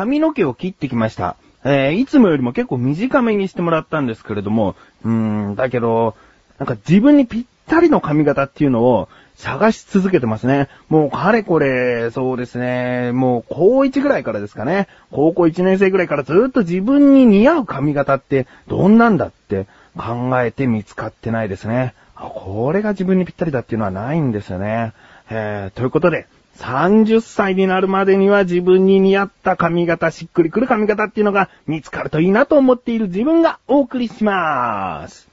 髪の毛を切ってきました。えー、いつもよりも結構短めにしてもらったんですけれども、うーん、だけど、なんか自分にぴったりの髪型っていうのを探し続けてますね。もうかれこれ、そうですね、もう高1ぐらいからですかね。高校1年生ぐらいからずっと自分に似合う髪型ってどんなんだって考えて見つかってないですね。あこれが自分にぴったりだっていうのはないんですよね。えー、ということで、30歳になるまでには自分に似合った髪型、しっくりくる髪型っていうのが見つかるといいなと思っている自分がお送りします。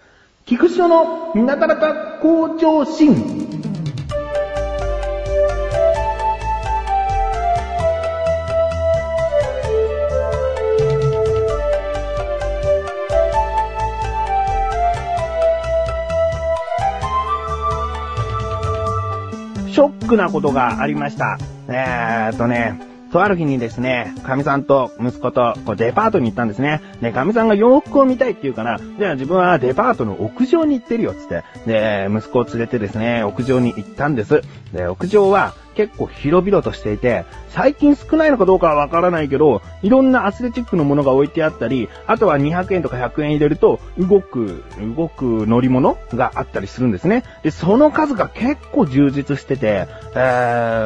菊池のなかなか向上心。ックなことがありました。えーっとね、とある日にですね、神さんと息子とこうデパートに行ったんですね。で、神さんが洋服を見たいって言うから、じゃあ自分はデパートの屋上に行ってるよっ、つって。で、息子を連れてですね、屋上に行ったんです。で、屋上は結構広々としていて、最近少ないのかどうかはわからないけど、いろんなアスレチックのものが置いてあったり、あとは200円とか100円入れると、動く、動く乗り物があったりするんですね。で、その数が結構充実してて、え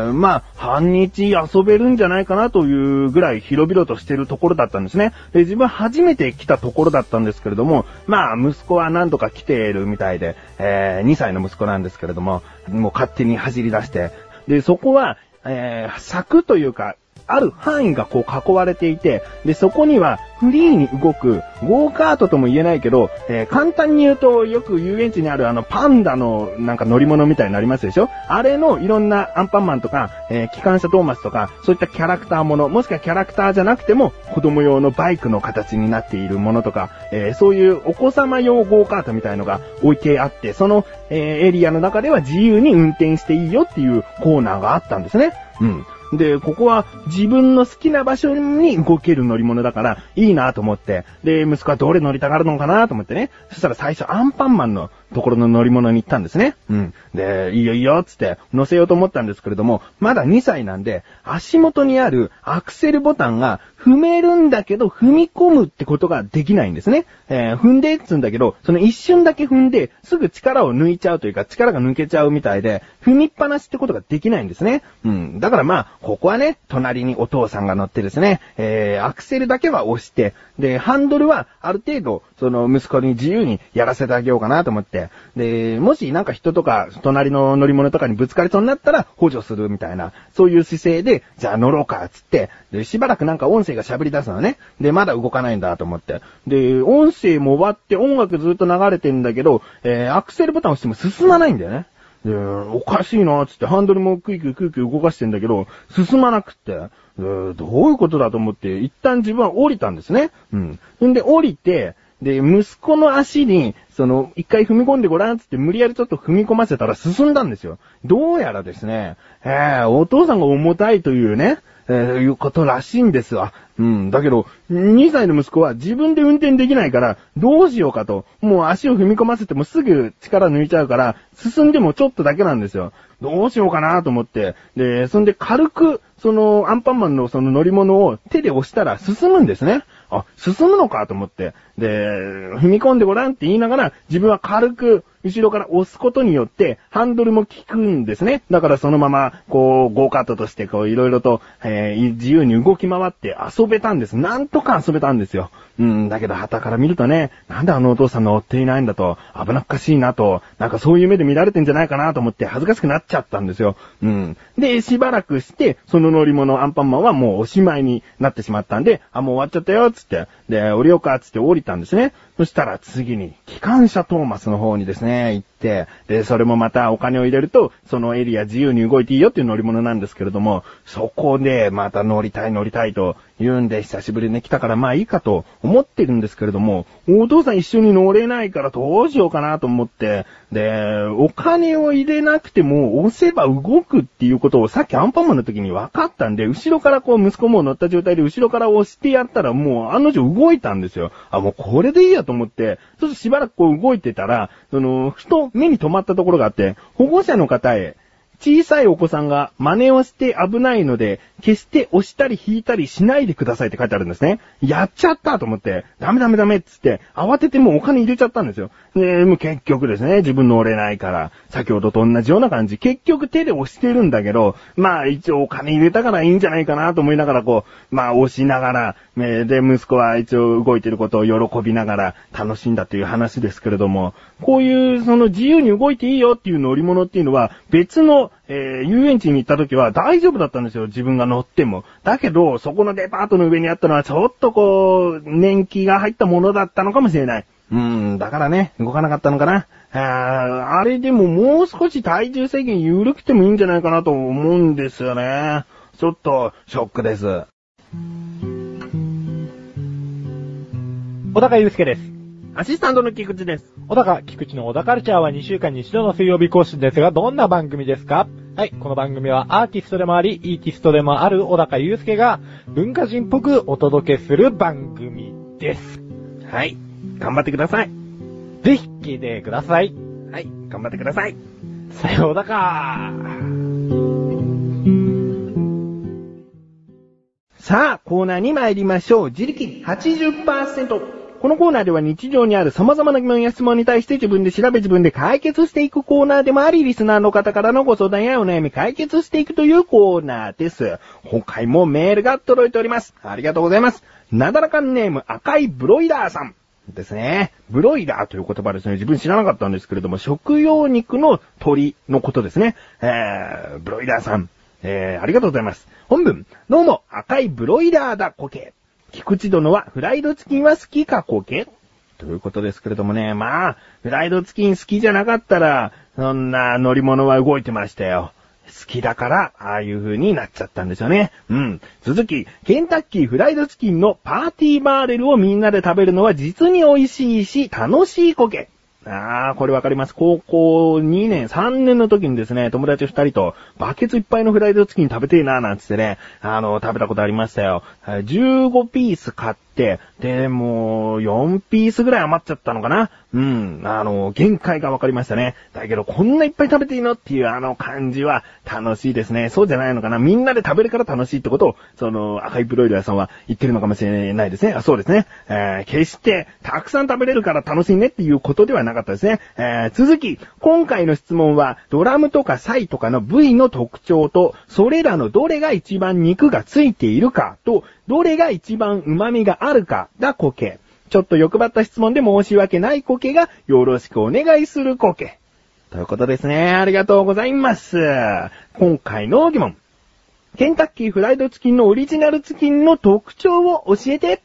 ー、まあ、半日遊べるんじゃないかなというぐらい広々としてるところだったんですね。で、自分初めて来たところだったんですけれども、まあ、息子は何とか来ているみたいで、えー、2歳の息子なんですけれども、もう勝手に走り出して、で、そこは、えー、柵というか、ある範囲がこう囲われていて、で、そこにはフリーに動く、ゴーカートとも言えないけど、えー簡単に言うと、よく遊園地にあるあのパンダのなんか乗り物みたいになりますでしょ？あれのいろんなアンパンマンとか、えー機関車トーマスとか、そういったキャラクターもの、もしくはキャラクターじゃなくても、子供用のバイクの形になっているものとか、えーそういうお子様用ゴーカートみたいのが置いてあって、その、えエリアの中では自由に運転していいよっていうコーナーがあったんですね。うん。で、ここは自分の好きな場所に動ける乗り物だからいいなと思って、で、息子はどれ乗りたがるのかなと思ってね。そしたら最初アンパンマンのところの乗り物に行ったんですね。うん。で、いいよいいよ、つって乗せようと思ったんですけれども、まだ2歳なんで、足元にあるアクセルボタンが踏めるんだけど、踏み込むってことができないんですね。えー踏んでっつうんだけど、その一瞬だけ踏んで、すぐ力を抜いちゃうというか、力が抜けちゃうみたいで、踏みっぱなしってことができないんですね。うん。だからまあ、ここはね、隣にお父さんが乗ってですね、えー、アクセルだけは押して、で、ハンドルはある程度、その息子に自由にやらせてあげようかなと思って、で、もしなんか人とか、隣の乗り物とかにぶつかりそうになったら補助するみたいな、そういう姿勢で、じゃあ乗ろうか、つって、で、しばらくなんか音声が喋り出すのね。で、まだ動かないんだと思って。で、音声も終わって音楽ずっと流れてんだけど、えー、アクセルボタン押しても進まないんだよね。で、おかしいな、つってハンドルもクイクイクイクイ動かしてんだけど、進まなくって、どういうことだと思って、一旦自分は降りたんですね。うん。んで、降りて、で、息子の足に、その、一回踏み込んでごらんつって無理やりちょっと踏み込ませたら進んだんですよ。どうやらですね、えー、お父さんが重たいというね、えー、いうことらしいんですわ。うん。だけど、2歳の息子は自分で運転できないから、どうしようかと。もう足を踏み込ませてもすぐ力抜いちゃうから、進んでもちょっとだけなんですよ。どうしようかなと思って。で、そんで軽く、その、アンパンマンのその乗り物を手で押したら進むんですね。あ、進むのかと思って。で、踏み込んでごらんって言いながら、自分は軽く、後ろから押すことによって、ハンドルも効くんですね。だからそのまま、こう、ゴーカートとして、こう、いろいろと、えー自由に動き回って遊べたんです。なんとか遊べたんですよ。うん、だけど、旗から見るとね、なんであのお父さん乗っていないんだと、危なっかしいなと、なんかそういう目で見られてんじゃないかなと思って恥ずかしくなっちゃったんですよ。うん。で、しばらくして、その乗り物アンパンマンはもうおしまいになってしまったんで、あ、もう終わっちゃったよ、つって、で、降りようか、つって降りたたんですね。そしたら次に、機関車トーマスの方にですね、行って、で、それもまたお金を入れると、そのエリア自由に動いていいよっていう乗り物なんですけれども、そこでまた乗りたい乗りたいと言うんで、久しぶりに来たからまあいいかと思ってるんですけれども、お父さん一緒に乗れないからどうしようかなと思って、で、お金を入れなくても押せば動くっていうことをさっきアンパンマンの時に分かったんで、後ろからこう息子も乗った状態で後ろから押してやったらもう案の定動いたんですよ。あ、もうこれでいいやと思って、そしてしばらくこう動いてたら、その、ふと目に留まったところがあって、保護者の方へ、小さいお子さんが真似をして危ないので、決して押したり引いたりしないでくださいって書いてあるんですね。やっちゃったと思って、ダメダメダメっつって、慌ててもうお金入れちゃったんですよ。で、もう結局ですね、自分乗れないから、先ほどと同じような感じ。結局手で押してるんだけど、まあ一応お金入れたからいいんじゃないかなと思いながらこう、まあ押しながら、で、息子は一応動いてることを喜びながら楽しんだという話ですけれども、こういうその自由に動いていいよっていう乗り物っていうのは別の、えー、遊園地に行った時は大丈夫だったんですよ、自分が乗っても。だけど、そこのデパートの上にあったのはちょっとこう、年季が入ったものだったのかもしれない。うん、だからね、動かなかったのかな。ああれでももう少し体重制限緩くてもいいんじゃないかなと思うんですよね。ちょっと、ショックです。小高祐介です。アシスタントの菊池です。小高、菊池の小高カルチャーは2週間に一度の水曜日更新ですが、どんな番組ですか？はい、この番組はアーティストでもあり、イーティストでもある小高祐介が文化人っぽくお届けする番組です。はい、頑張ってください。ぜひ聞いてください。はい、頑張ってください。さようだかさあ、コーナーに参りましょう。自力80%。このコーナーでは日常にある様々な疑問や質問に対して自分で調べ自分で解決していくコーナーでもあり、リスナーの方からのご相談やお悩み解決していくというコーナーです。今回もメールが届いております。ありがとうございます。なだらかんネーム赤いブロイラーさん。ですね。ブロイラーという言葉ですね。自分知らなかったんですけれども、食用肉の鳥のことですね。えー、ブロイラーさん。えー、ありがとうございます。本文、どうも、赤いブロイラーだ、コケ。菊池殿はフライドチキンは好きかコケ？ということですけれどもね、まあ、フライドチキン好きじゃなかったら、そんな乗り物は動いてましたよ。好きだから、ああいう風になっちゃったんですよね。うん。続き、ケンタッキーフライドチキンのパーティーバーレルをみんなで食べるのは実に美味しいし、楽しいコケ。ああ、これわかります。高校2年、3年の時にですね、友達2人とバケツいっぱいのフライドチキン食べてえななんつってね、あの、食べたことありましたよ。15ピース買ってて、で、もう、4ピースぐらい余っちゃったのかなうん、あの、限界がわかりましたね。だけど、こんないっぱい食べていいの？っていうあの感じは楽しいですね。そうじゃないのかなみんなで食べるから楽しいってことを、その、赤いブロイラーさんは言ってるのかもしれないですね。あそうですね。えー、決して、たくさん食べれるから楽しいねっていうことではなかったですね。えー、続き、今回の質問は、ドラムとかサイとかの部位の特徴と、それらのどれが一番肉がついているかと、どれが一番旨味があるかがコケ。ちょっと欲張った質問で申し訳ないコケがよろしくお願いするコケ。ということですね。ありがとうございます。今回の疑問。ケンタッキーフライドチキンのオリジナルチキンの特徴を教えて。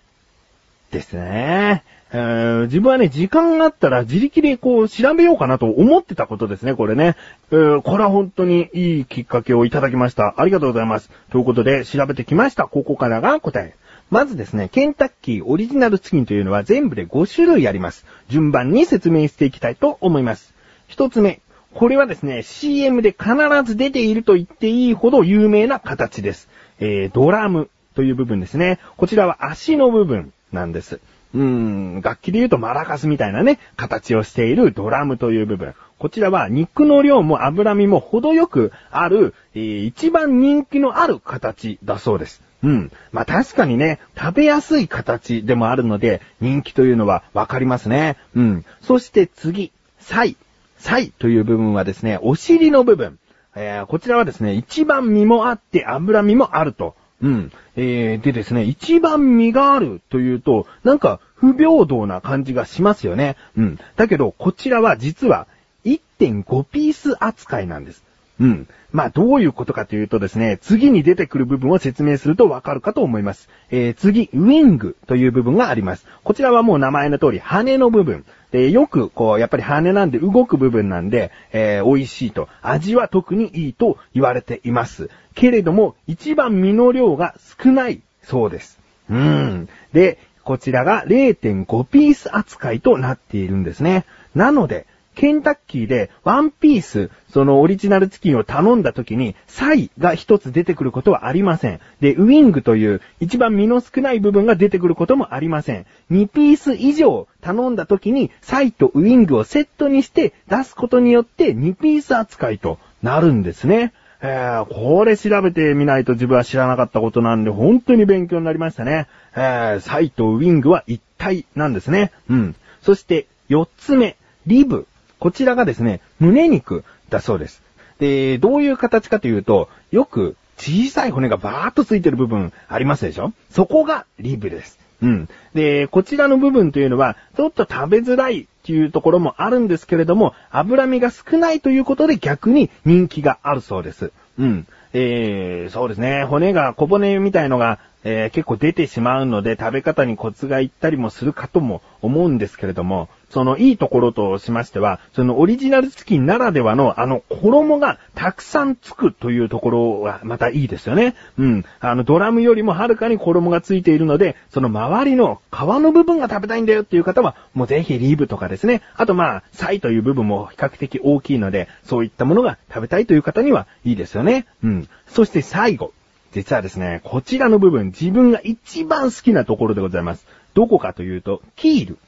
ですね。えー、自分はね、時間があったら自力でこう調べようかなと思ってたことですね、これね。えー、これは本当にいいきっかけをいただきました。ありがとうございます。ということで、調べてきました。ここからが答え。まずですね、ケンタッキーオリジナルチキンというのは全部で5種類あります。順番に説明していきたいと思います。一つ目。これはですね、CM で必ず出ていると言っていいほど有名な形です。えー、ドラムという部分ですね。こちらは足の部分なんです。うーん、楽器で言うとマラカスみたいなね、形をしているドラムという部分。こちらは肉の量も脂身も程よくある、えー、一番人気のある形だそうです。うん。まあ確かにね、食べやすい形でもあるので、人気というのはわかりますね。うん。そして次、サイ。サイという部分はですね、お尻の部分。えー、こちらはですね、一番身もあって脂身もあると。うん。えー、でですね、一番身があるというと、なんか不平等な感じがしますよね。うん。だけど、こちらは実は1.5ピース扱いなんです。うん。まあ、どういうことかというとですね、次に出てくる部分を説明するとわかるかと思います。えー、次、ウィングという部分があります。こちらはもう名前の通り、羽の部分。で、よく、こう、やっぱり羽なんで動く部分なんで、えー、美味しいと。味は特にいいと言われています。けれども、一番身の量が少ないそうです。うーん。で、こちらが0.5ピース扱いとなっているんですね。なので、ケンタッキーでワンピース、そのオリジナルチキンを頼んだ時に、サイが一つ出てくることはありません。で、ウィングという一番身の少ない部分が出てくることもありません。2ピース以上頼んだ時に、サイとウィングをセットにして出すことによって2ピース扱いとなるんですね。えー、これ調べてみないと自分は知らなかったことなんで、本当に勉強になりましたね。えー、サイとウィングは一体なんですね。うん。そして、四つ目、リブ。こちらがですね、胸肉だそうです。で、どういう形かというと、よく小さい骨がバーっとついてる部分ありますでしょ？そこがリブです。うん。で、こちらの部分というのは、ちょっと食べづらいっていうところもあるんですけれども、脂身が少ないということで逆に人気があるそうです。うん。えー、そうですね。骨が、小骨みたいのがえー、結構出てしまうので食べ方にコツがいったりもするかとも思うんですけれども、そのいいところとしましては、そのオリジナルチキンならではのあの衣がたくさんつくというところはまたいいですよね。うん。あのドラムよりもはるかに衣がついているので、その周りの皮の部分が食べたいんだよっていう方は、もうぜひリーブとかですね。あとまあ、サイという部分も比較的大きいので、そういったものが食べたいという方にはいいですよね。うん。そして最後。実はですね、こちらの部分、自分が一番好きなところでございます。どこかというと、キール。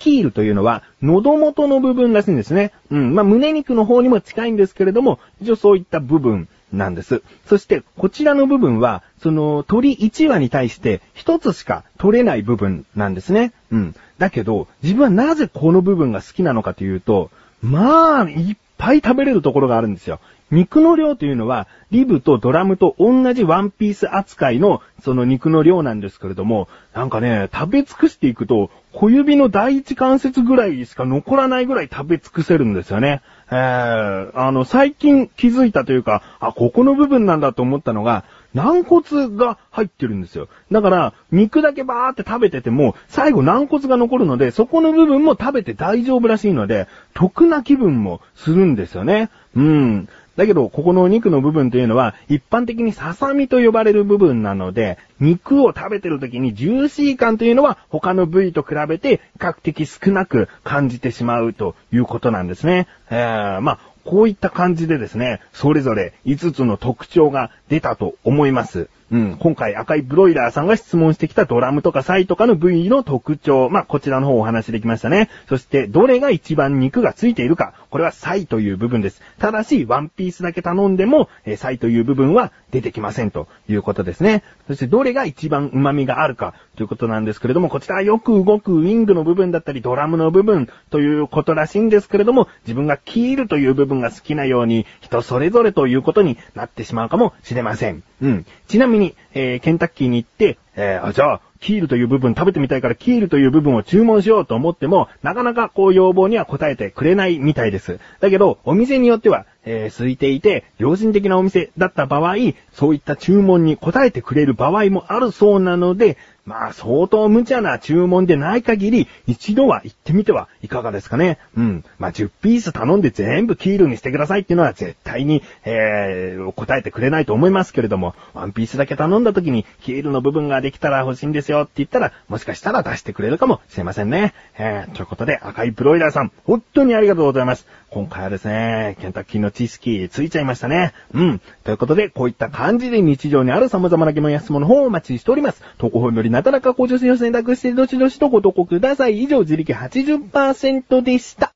キールというのは、喉元の部分らしいんですね。うん。まあ、胸肉の方にも近いんですけれども、一応そういった部分なんです。そして、こちらの部分は、その、鳥1羽に対して一つしか取れない部分なんですね。うん。だけど、自分はなぜこの部分が好きなのかというと、まあ、いっぱい食べれるところがあるんですよ。肉の量というのは、リブとドラムと同じワンピース扱いの、その肉の量なんですけれども、なんかね、食べ尽くしていくと、小指の第一関節ぐらいしか残らないぐらい食べ尽くせるんですよね。えー、あの、最近気づいたというか、あ、ここの部分なんだと思ったのが、軟骨が入ってるんですよ。だから、肉だけバーって食べてても、最後軟骨が残るので、そこの部分も食べて大丈夫らしいので、得な気分もするんですよね。うん。だけど、ここのお肉の部分というのは、一般的にささみと呼ばれる部分なので、肉を食べてる時にジューシー感というのは他の部位と比べて比較的少なく感じてしまうということなんですね。えー、まあ、こういった感じでですね、それぞれ5つの特徴が出たと思います。うん、今回赤いブロイラーさんが質問してきたドラムとかサイとかの部位の特徴。まあ、こちらの方お話しできましたね。そして、どれが一番肉がついているか。これはサイという部分です。ただし、ワンピースだけ頼んでも、えー、サイという部分は出てきませんということですね。そして、どれが一番旨味があるかということなんですけれども、こちらはよく動くウィングの部分だったり、ドラムの部分ということらしいんですけれども、自分がキールという部分が好きなように、人それぞれということになってしまうかもしれません。うん。ちなみに、にえー、ケンタッキーに行って、えー、あ、じゃあ、キールという部分食べてみたいからキールという部分を注文しようと思っても、なかなかこう要望には応えてくれないみたいです。だけど、お店によっては、えー、空いていて、良心的なお店だった場合、そういった注文に応えてくれる場合もあるそうなので、まあ、相当無茶な注文でない限り、一度は行ってみてはいかがですかね。うん。まあ、10ピース頼んで全部キールにしてくださいっていうのは絶対に、えー、答えてくれないと思いますけれども、ワンピースだけ頼んだ時に、キールの部分ができたら欲しいんですよって言ったら、もしかしたら出してくれるかもしれませんね。えー、ということで、赤いブロイラーさん、本当にありがとうございます。今回はですね、ケンタッキーの知識ついちゃいましたね。うん。ということで、こういった感じで日常にある様々な疑問や質問の方をお待ちしております。投稿本よりなだらか向上性を選択してどしどしとご投稿ください。以上、自力80%でした。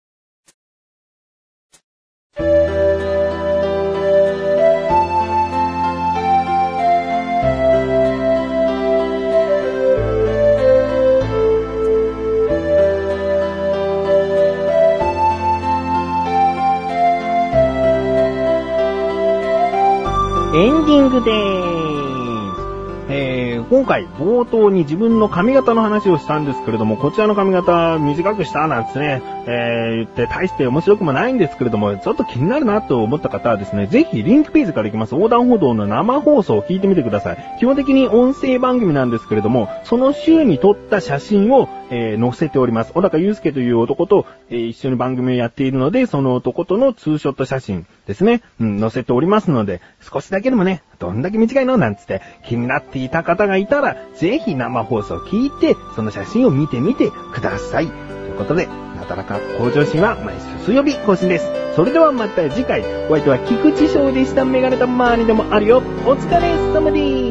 ンディングでーす。えー、今回冒頭に自分の髪型の話をしたんですけれども、こちらの髪型短くしたなんですね、えー、言って大して面白くもないんですけれども、ちょっと気になるなと思った方はですね、ぜひリンクページから行きます横断歩道の生放送を聞いてみてください。基本的に音声番組なんですけれども、その週に撮った写真を、えー、載せております。小高祐介という男と、えー、一緒に番組をやっているので、その男とのツーショット写真ですね、うん、載せておりますので、少しだけでもね、どんだけ短いの？なんつって気になっていた方がいたら、ぜひ生放送を聞いて、その写真を見てみてください。ということで、なだらか向上心は毎週水曜日更新です。それではまた次回、お相手は菊池翔でした。メガネたまーにでもあるよ。お疲れ様です。